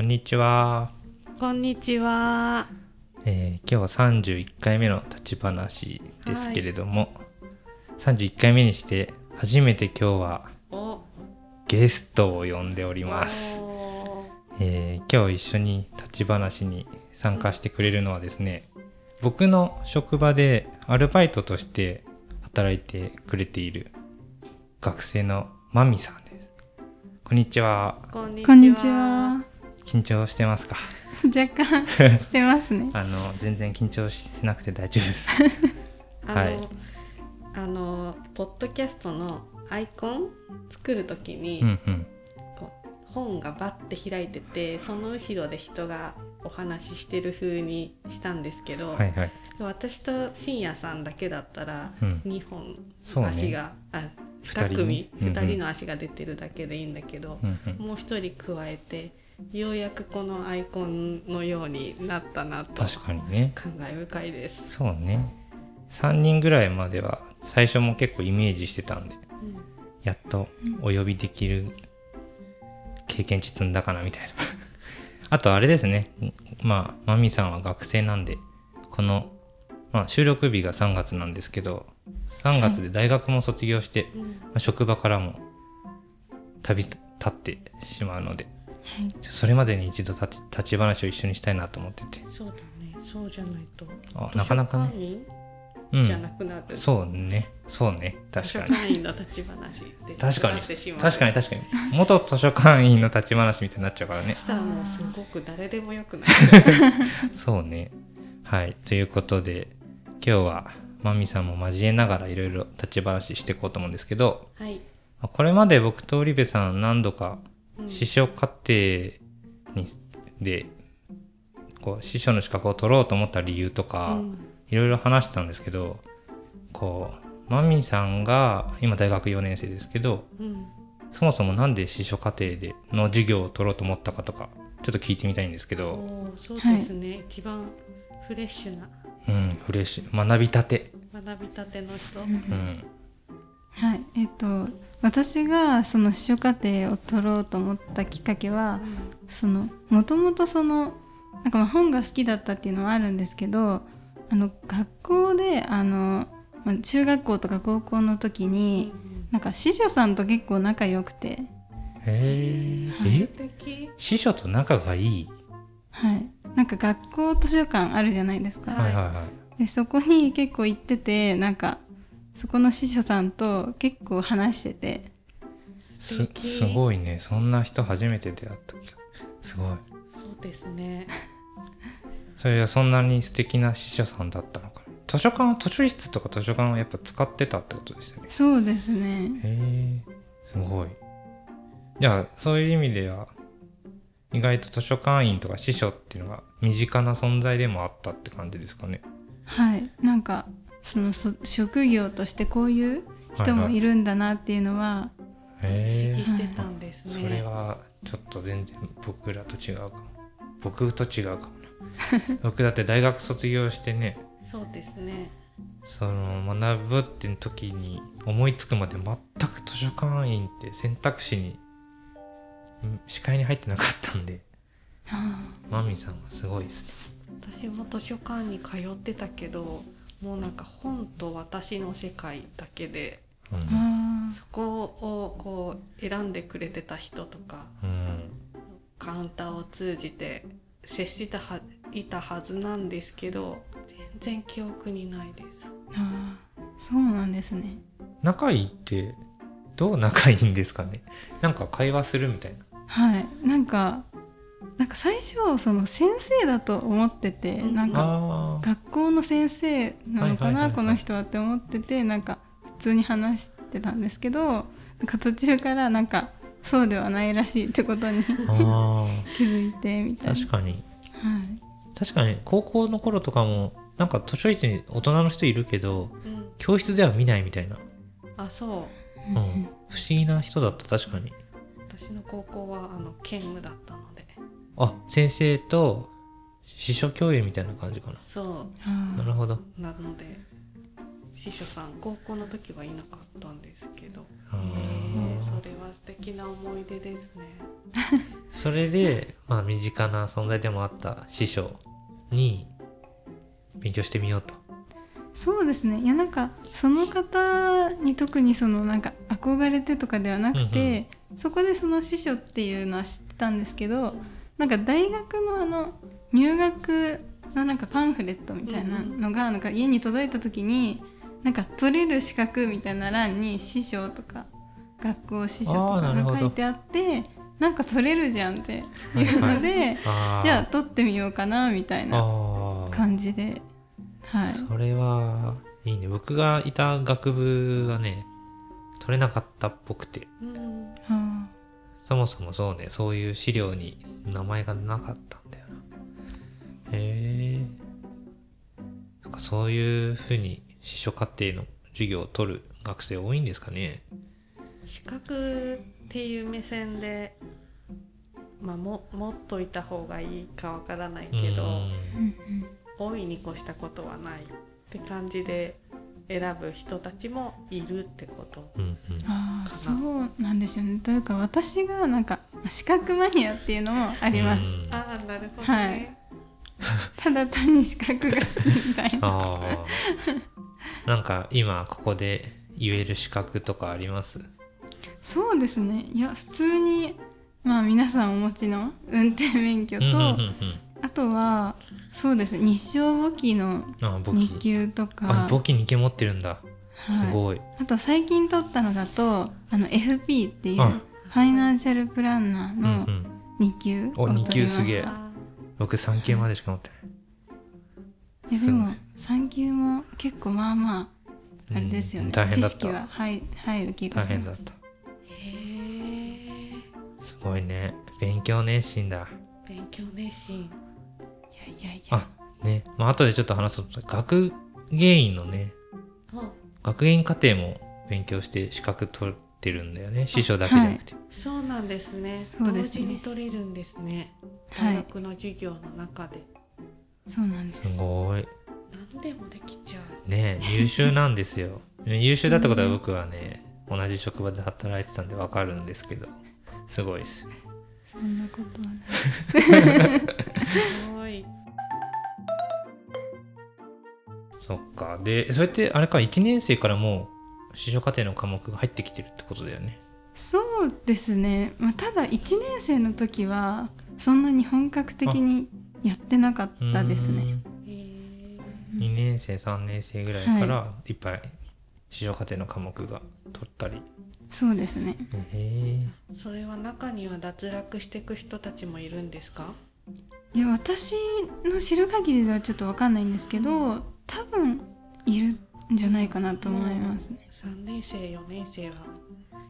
こんにちは、こんにちは。えー今日は31回目の立ち話ですけれども、31回目にして初めて今日はお、ゲストを呼んでおります、お。えー今日一緒に立ち話に参加してくれるのはですね僕の職場でアルバイトとして働いてくれている学生のマミさんです。こんにちは。こんにちは。緊張してますか？若干してますね。あの全然緊張しなくて大丈夫です。あの、はい。あのポッドキャストのアイコン作るときに、うんうん。こう本がバッて開いてて、その後ろで人がお話ししてる風にしたんですけど、はいはい。私と深夜さんだけだったら、うん。2本そうね。足が、あ2二人ね。組うんうん。2人の足が出てるだけでいいんだけど、うんうん。もう一人加えてようやくこのアイコンのようになったなと。確かにね。感慨深いです。そうね。3人ぐらいまでは最初も結構イメージしてたんでうん。やっとお呼びできる経験値積んだかなみたいな。あとあれですね。まあマミさんは学生なんでこの、まあ、収録日が3月なんですけど3月で大学も卒業して、うん。まあ職場からも旅立ってしまうのではい。それまでに一度立ち立ち話を一緒にしたいなと思ってて。そうだね。そうじゃないと。あなかなかね。うんじゃなくなる、そうね。そうね。確かに。図書館員の立ち話で確かに。確かに確かに。元図書館員の立ち話みたいになっちゃうからね。そしたらもうすごく誰でもよくない そうね。はい。ということで今日はマミさんも交えながらいろいろ立ち話していこうと思うんですけどはい、まあこれまで僕と織部さん何度かうん。司書課程にでこう司書の資格を取ろうと思った理由とか、うん。いろいろ話してたんですけどこうマミさんが今大学4年生ですけどうん。そもそもなんで司書課程での授業を取ろうと思ったかとかちょっと聞いてみたいんですけおど、ーそうですね、一番フレッシュな。うん、フレッシュ学びたて、学びたての人、うん、はい。えっと私がその司書課程を取ろうと思ったきっかけは、そのもともとそのなんかまあ本が好きだったっていうのはあるんですけど、あの学校であのまあ中学校とか高校の時になんか司書さんと結構仲良くて、へ素え司書と仲がいい、はい。なんか学校図書館あるじゃないですか。はいはいはい。でそこに結構行っててなんかそこの司書さんと結構話してて。すすごいね。そんな人初めて出会った気が。すごい。そうですね。それはそんなに素敵な司書さんだったのかな。図書館図書室とか図書館はやっぱ使ってたってことですよね。そうですね。へえ。すごい。じゃあそういう意味では意外と図書館員とか司書っていうのが身近な存在でもあったって感じですかね。はい。なんかそのそ職業としてこういう人もいるんだなっていうのは、意識してたんですね、それはちょっと全然僕らと違うかも。僕と違うかもな。僕だって大学卒業してね。そうですね。その学ぶって時に思いつくまで全く図書館員って選択肢にん視界に入ってなかったんで。はマミさんはすごいですね。私も図書館に通ってたけどもうなんか本と私の世界だけでうん。あそこをこう選んでくれてた人とかうんカウンターを通じて接してはいたはずなんですけど全然記憶にないです。ーあーそうなんですね。仲いいってどう仲いいんですかね。なんか会話するみたいな。はい。なんかなんか最初その先生だと思っててうん。なんかあ学校の先生なのかなこの人はって思っててなんか普通に話してたんですけどなんか途中からなんかそうではないらしいってことに 気づいてみたいな。ー確かに。はい。確かに高校の頃とかもなんか図書室に大人の人いるけどうん。教室では見ないみたいな、あそう。うん、不思議な人だった確かに。私の高校はあの兼務だったの。であ先生と司書教諭みたいな感じかな。そあーなるほど。うなので司書さん高校の時はいなかったんですけど。あえそれは素敵な思い出ですね。それで、まあ、身近な存在でもあった師匠に勉強してみようと。そうですね。いやなんかその方に特にそのなんか憧れてとかではなくて、そこでその師匠っていうのは知ってたんですけどなんか大学のあの入学のなんかパンフレットみたいなのがなんか家に届いた時になんか取れる資格みたいな欄に師匠とか学校師匠とか書いてあってなんか取れるじゃんっていうので、じゃあ取ってみようかなみたいな感じで。はい。それはいいね。僕がいた学部はね取れなかったっぽくて。うん。あそもそもそうねそういう資料に名前がなかったんだよな。へえなんかそういうふうに司書課程の授業を取る学生多いんですかね。資格っていう目線で、まあ、も持っといた方がいいかわからないけど、大いに越したことはないって感じで選ぶ人たちもいるってこと。うんうん。ああそうなんですよね。というか私がなんか資格マニアっていうのもあります、うんああなるほどね。ただ単に資格が好きみたいな。ああ なんか今ここで言える資格とかあります？そうですね。いや普通にまあ皆さんお持ちの運転免許と、うんうんうんうんあとはそうですね日照簿記のあ簿2記級とか。あ簿記2級持ってるんだ。はい。すごい、あと最近取ったのだとあの FP っていうあ。ファイナンシャルプランナーうんうのん。2級おを取りました。二級すげえ。あ僕3級までしか持ってない。いやでも3級も結構まあまああれですよね、うん大変だった。知識は入入る気がする。大変だった。ーへえ。すごいね。勉強熱心だ。勉強熱心。いやいやいや。あね。まあ後でちょっと話そう。と学芸員のねあ学芸員課程も勉強して資格取ってるんだよね。師匠だけじゃなくて、そうなんですね。そうですね。同時に取れるんですね。はい。大学の授業の中で。そうなんです。すごい。何でもできちゃう。ね。優秀なんですよ。優秀だったことは僕はね同じ職場で働いてたんで分かるんですけど。すごいです。そんなことはない そっか。でそれってあれか1年生からもう司書課程の科目が入ってきてるってことだよね。そうですね、まあ、ただ1年生の時はそんなに本格的にやってなかったですね。へえ。2年生3年生ぐらいからい。っぱい司書課程の科目が取ったり、そうですね。へえ。それは中には脱落していく人たちもいるんですか？いや私の知る限りではちょっと分かんないんですけど多分いるんじゃないかなと思いますね。3年生4年生は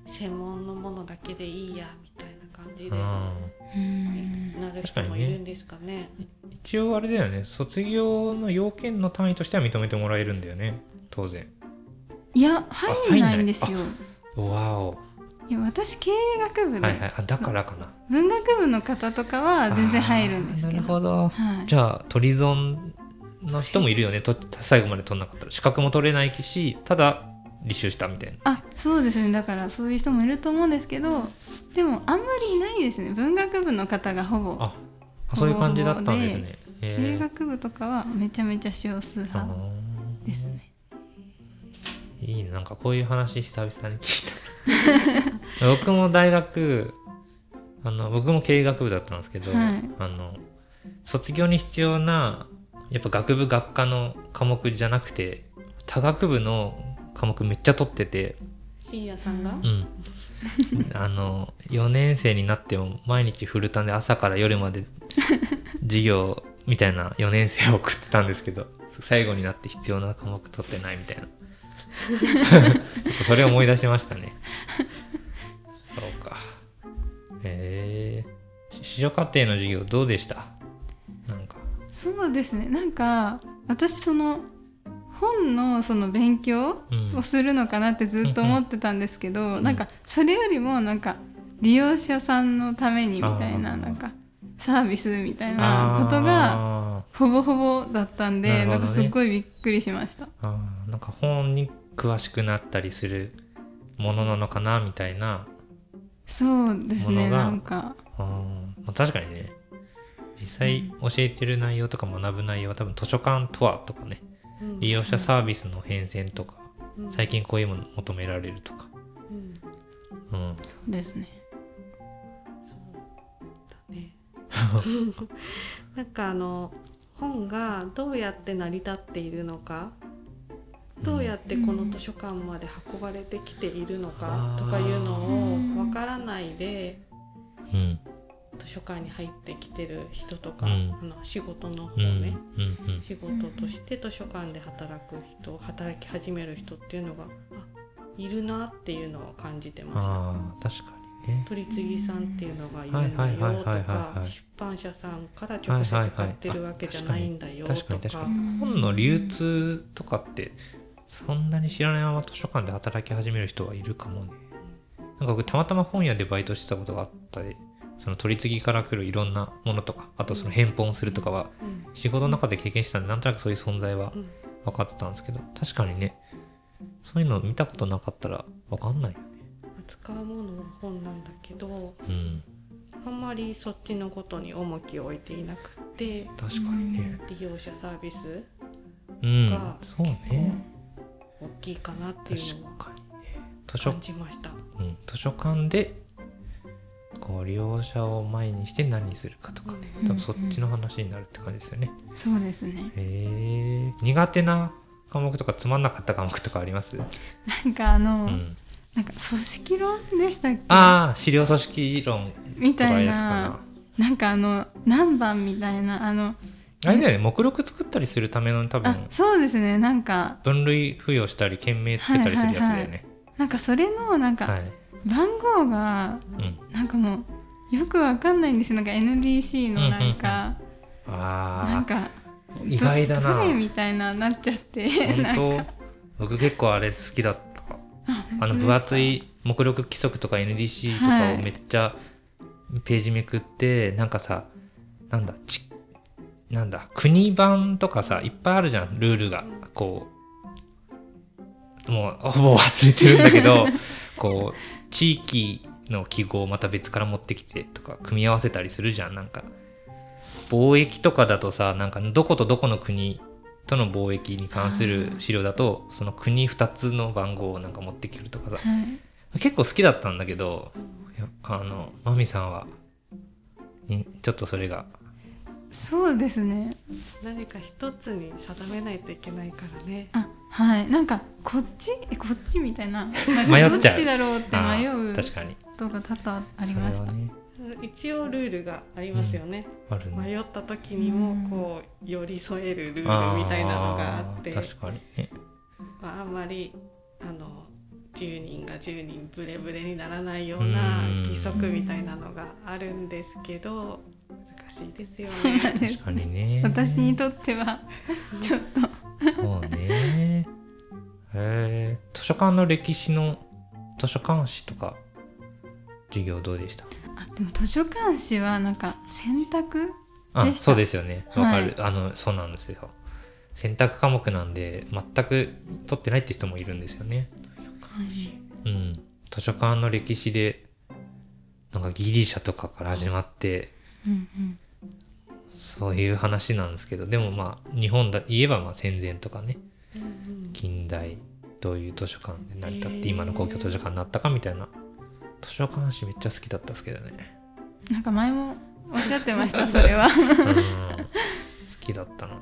専門のものだけでいいやみたいな感じであうん。なる人もいるんですかね。ー一応あれだよね卒業の要件の単位としては認めてもらえるんだよね当然。いや入んないんですよ。わお。いや私経営学部で、はいはい。あだからかな。文学部の方とかは全然入るんですけど。るほど。はい、じゃあ取り損の人もいるよね。と最後まで取んなかったら。資格も取れないしただ履修したみたいな。あそうですね。だからそういう人もいると思うんですけどでもあんまりいないですね。文学部の方がほぼ。ああそういう感じだったんですね。経学部とかはめちゃめちゃ少数あ派ー。ですね。いいね。なんかこういう話久々に聞いた。僕も大学あの僕も経営学部だったんですけど、はい。あの卒業に必要なやっぱ学部学科の科目じゃなくて多学部の科目めっちゃ取ってて。深夜さんが、うん。あの4年生になっても毎日フルタンで朝から夜まで授業みたいな4年生を送ってたんですけど最後になって必要な科目取ってないみたいな。ちょっとそれを思い出しましたね。そうか。へえ司書課程の授業どうでした？そうですね。なんか私その本のその勉強うん。をするのかなってずっと思ってたんですけど、ん。なんかそれよりもなんか利用者さんのためにみたいななんかサービスみたいなことがあほぼほぼだったんでな,、ね。んかすっごいびっくりしました。ーあー。なんか本に詳しくなったりするものなのかなみたいな。そうですね。なんか。あ、確かにね実際教えてる内容とか学ぶ内容は多分図書館とはとかね。うん。利用者サービスの変遷とかうん。最近こういうもの求められるとか。うん。うん。そうですね。そうだね。なんかあの本がどうやって成り立っているのかどうやってこの図書館まで運ばれてきているのかとかいうのをわからないでうん図書館に入ってきてる人とか、うん。あの仕事の方うんうんね、うん。仕事として図書館で働く人働き始める人っていうのがあいるなっていうのを感じてました。確かにね。取り次ぎさんっていうのがいるんだよとかはい出版社さんから直接買ってるわけじゃないんだよと確か本の流通とかってそんなに知らないまま図書館で働き始める人はいるかもね。なんか僕たまたま本屋でバイトしてたことがあったりその取り次ぎから来るいろんなものとかあとその返本するとかはうん。仕事の中で経験してたんでなんとなくそういう存在はうん。分かってたんですけど確かにねそういうの見たことなかったら分かんないよね。扱うものは本なんだけどうん。あんまりそっちのことに重きを置いていなくて確かにね。利用者サービスうんがそうね。大きいかなって確いうのは感じました。うん、図書館でこう利用者を前にして何するかとかねうん。多分そっちの話になるって感じですよね。そうですね。へえ苦手な科目とかつまんなかった科目とかあります、なんかあの、うん、なんか組織論でしたっけ？ああ資料組織論みたいな。な。なんかあの何番みたいなあのあれだよね目録作ったりするための多あ分そうですね。なんか分類付与したり件名つけたりするやつだよね。なんかそれのなんかはい、番号がうん、なんかもうよくわかんないんですよ。なんか NDC のなんか、なんあかあ意外だな。どれみたいななっちゃってなん本か。当僕結構あれ好きだった。ああの分厚い目録規則とか NDC とかをめっちゃページめくって、なんかさなんだちなんだ国版とかさいっぱいあるじゃんルールが。こうもうほぼ忘れてるんだけど こう地域の記号をまた別から持ってきてとか組み合わせたりするじゃんなんか。貿易とかだとさなんかどことどこの国との貿易に関する資料だとその国2つの番号をなんか持ってきるとかさ。はい。結構好きだったんだけどあのマミさんはにちょっとそれが。そうですね。何か一つに定めないといけないからね。あはい。なんかこっちえこっちみたいな。なんか迷っちゃう。どっちだろうってあ迷ーう確かに。ことが多々ありました、はね一応ルールがありますよね。あるね。迷った時にもこう寄り添えるルールみたいなのがあって。ー確かにね。まあ、あんまりあの10人が10人ブレブレにならないようなうん。規則みたいなのがあるんですけど難しいですそうよね。なんです確かにね。私にとってはちょっと。そうね。へえ図書館の歴史の図書館史とか授業どうでした？あでも図書館史はなんか選択あでした？そうですよね。わかる、はい。あのそうなんですよ。選択科目なんで全く取ってないって人もいるんですよね。うん。図書館の歴史でなんかギリシャとかから始まってうんうんそういう話なんですけどでもまあ日本だ言えばまあ戦前とかねうん近代どういう図書館で成り立って今の公共図書館になったかみたいな図書館史めっちゃ好きだったんですけどね。なんか前もおっしゃってましたそれは。うん。好きだったな。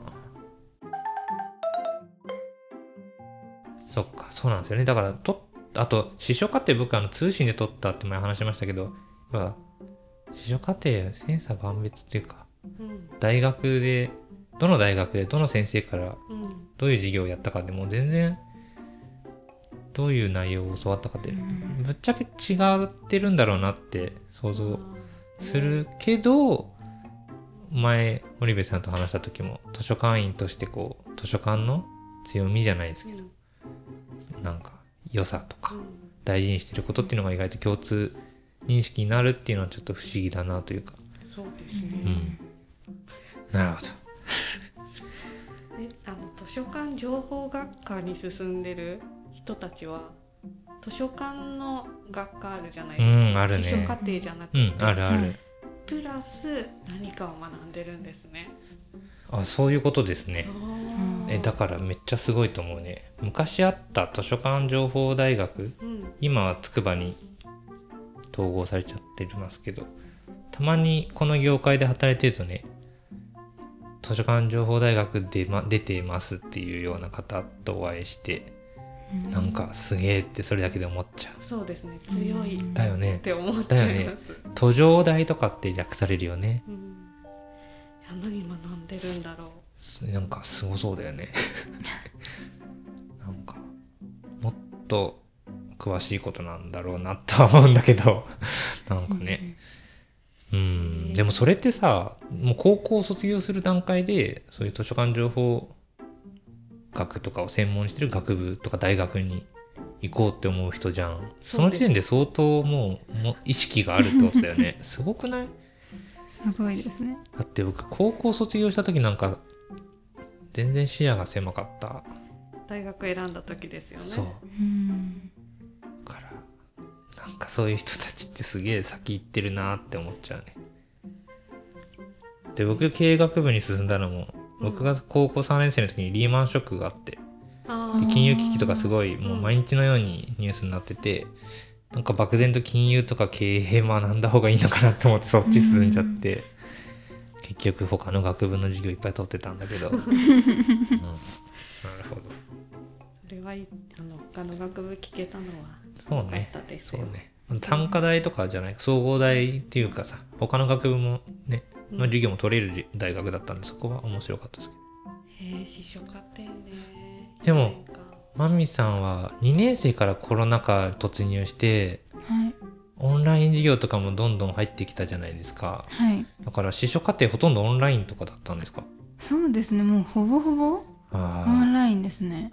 そっかそうなんですよね。だからとあと司書課程僕あの通信で取ったって前話しましたけど司書課程千差万別っていうかうん大学でどの大学でどの先生からうん。どういう授業をやったかでもう全然どういう内容を教わったかでうん。ぶっちゃけ違ってるんだろうなって想像するけど前森部さんと話した時も図書館員としてこう図書館の強みじゃないですけどなんか良さとか大事にしてることっていうのが意外と共通認識になるっていうのはちょっと不思議だなというか。そうですね。うんなるほど。えあの図書館情報学科に進んでる人たちは図書館の学科あるじゃないですか。うんあるね。司書課程じゃなくて、うんあるある。プラス何かを学んでるんですね。あそういうことですね。えだからめっちゃすごいと思うね。昔あった図書館情報大学うん。今は筑波に統合されちゃってますけどたまにこの業界で働いてるとね図書館情報大学で、ま、出てますっていうような方とお会いしてなんかすげえってそれだけで思っちゃう。そうですね。強い。っだよね。て思っちゃいます。だよ途上大とかって略されるよね。うん、いや何学んでるんだろう。すなんかすごそうだよね。なんかもっと詳しいことなんだろうなとは思うんだけど。なんかねうん。でもそれってさもう高校を卒業する段階でそういう図書館情報学とかを専門にしてる学部とか大学に行こうって思う人じゃん。その時点で相当もうもう意識があるってことだよね。すごくない？すごいですね。だって僕高校卒業した時なんか全然視野が狭かった。大学選んだ時ですよね。そうかそういう人たちってすげえ先行ってるなって思っちゃうね。で僕経営学部に進んだのも僕が高校3年生の時にリーマンショックがあって。で金融危機とかすごいもう毎日のようにニュースになっててなんか漠然と金融とか経営学んだ方がいいのかなと思ってそっち進んじゃって結局他の学部の授業いっぱい取ってたんだけど、うん、なるほど。それはあの他の学部聞けたのはそうね。そうね。単価大とかじゃない総合大っていうかさ他の学部もねの授業も取れる大学だったんでそこは面白かったですけど。へえ司書課程ね。でもなんか。マミさんは2年生からコロナ禍突入してはい。オンライン授業とかもどんどん入ってきたじゃないですか。はい。だから司書課程ほとんどオンラインとかだったんですか？そうですね。もうほぼほぼオンラインですね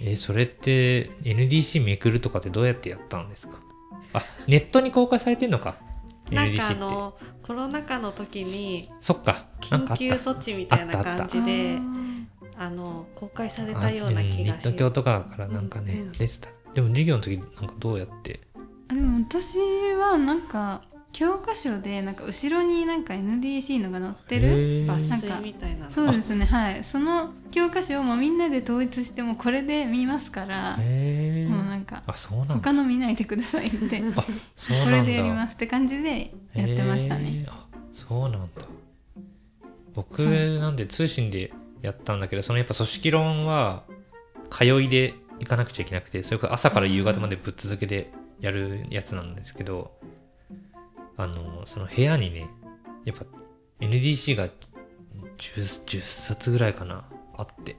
えそれって NDC めくるとかってどうやってやったんですか？あネットに公開されてんのか？なん NDC って。かあのコロナ禍の時にそっか。なんかあ緊急措置みたいな感じでああの公開されあたような気ネッがしト教とかからなんかね、うんうん。出てた。でも授業の時なんかどうやって？ーでも私はなんか教科書でなんか後ろになんか NDC のが載ってるなんかみたいなのそうですねはい。その教科書をもうみんなで統一してもこれで見ますからもうなんかあそうなんだ。他の見ないでくださいってあそうなんだ。これでやりますって感じでやってましたね。あそうなんだ。僕なんで通信でやったんだけどそのやっぱ組織論は通いで行かなくちゃいけなくてそれから朝から夕方までぶっ続けでやるやつなんですけどあのその部屋にねやっぱ NDC が 10, 10冊ぐらいかなあって。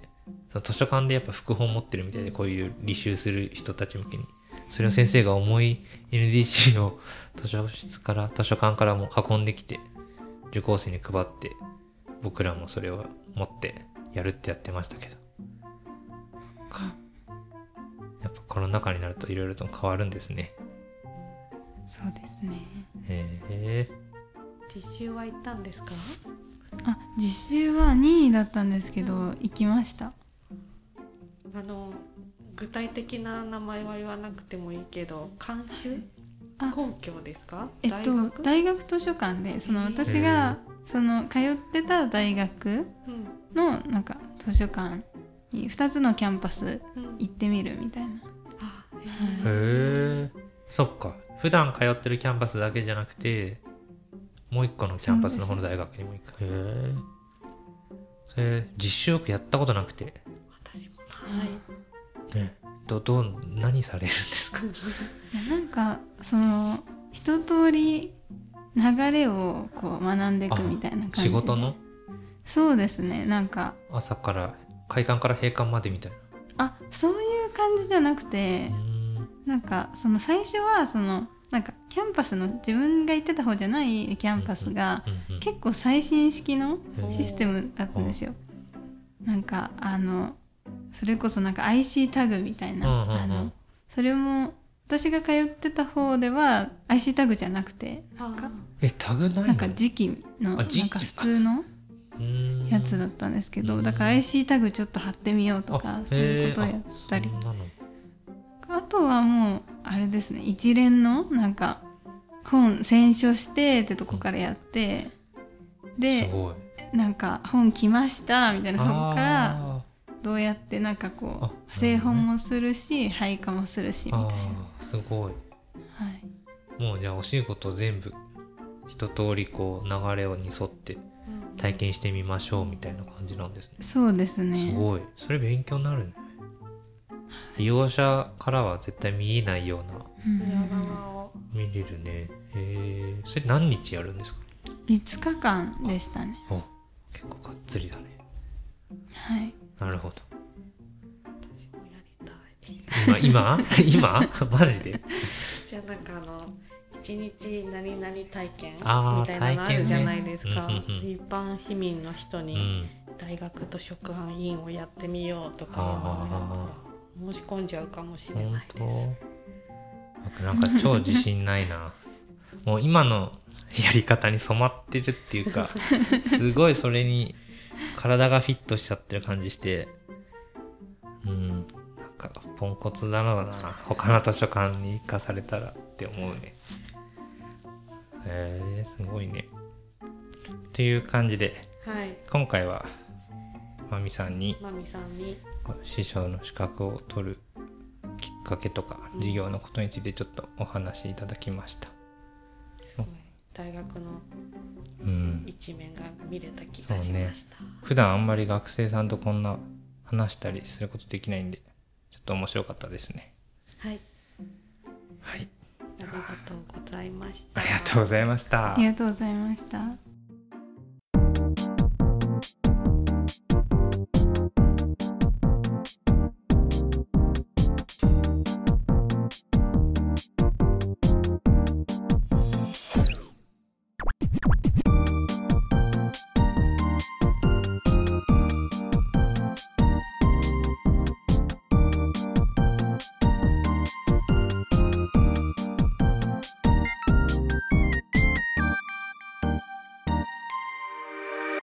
その図書館でやっぱ副本持ってるみたいでこういう履修する人たち向けに。それを先生が重い NDC を図書室から図書館からも運んできて受講生に配って僕らもそれを持ってやるってやってましたけど。か。やっぱコロナ禍になるといろいろと変わるんですね。そうですねへえ実習は行ったんですか？あ実習は2位だったんですけど行きました。あの具体的な名前は言わなくてもいいけど監修？あ公共ですか？えっと大学？大学図書館でその私がその通ってた大学うん。のなんか図書館に2つのキャンパスうん。行ってみるみたいな。あへはいへえそっか普段通ってるキャンパスだけじゃなくてもう一個のキャンパスの方の大学にも行く。へえそれ実習よくやったことなくて。私もない。ね。どどう何されるんですか？いやなんかその一通り流れをこう学んでいくみたいな感じ。で仕事の？そうですね。なんか朝から開館から閉館までみたいあそういう感じじゃなくてなうーんなんかその最初はそのなんかキャンパスの自分が行ってた方じゃないキャンパスが結構最新式のシステムだったんですよ。なんかあのそれこそなんか IC タグみたいな、あのそれも私が通ってた方では IC タグじゃなくてあえタグないの？なんか磁気のなんか普通のやつだったんですけうんどだから IC タグちょっと貼ってみようとかあそういうことをやったりあとはもうあれですね一連のなんか本選書してってとこからやってすでなんか本来ましたみたいなそこからあどうやってなんかこあう製本もするし配下もするしみーたいな、すごい。はい、もうじゃあお仕事全部一通りこう流れに沿ってうん。体験してみましょうみたいな感じなんですね。そうですね。すごい。それ勉強になるね利用者からは絶対見えないような見れるね。へえそれ何日やるんですか？5日間でしたね。お結構がっつりだね。はい。なるほど。今今？今？マジで？じゃあなんかあの一日何々体験みたいなのあるじゃないですか、ね。うんうんうん。一般市民の人うにん。大学図書館員をやってみようとか。あ申し込んじゃうかもしれない。僕なんか超自信ないな。もう今のやり方に染まってるっていうかすごいそれに体がフィットしちゃってる感じしてうんなんかポンコツだろうな。他の図書館に行かされたらって思うね。へえすごいね。っていう感じではい、今回はまみさんにまみさんに師匠の資格を取るきっかけとか授業のことについてちょっとお話しいただきました。すごい大学のうん、一面が見れた気がしました。普段あんまり学生さんとこんな話したりすることできないんでちょっと面白かったですね。はい、はい、ありがとうございました。ありがとうございましたあり。がとうございました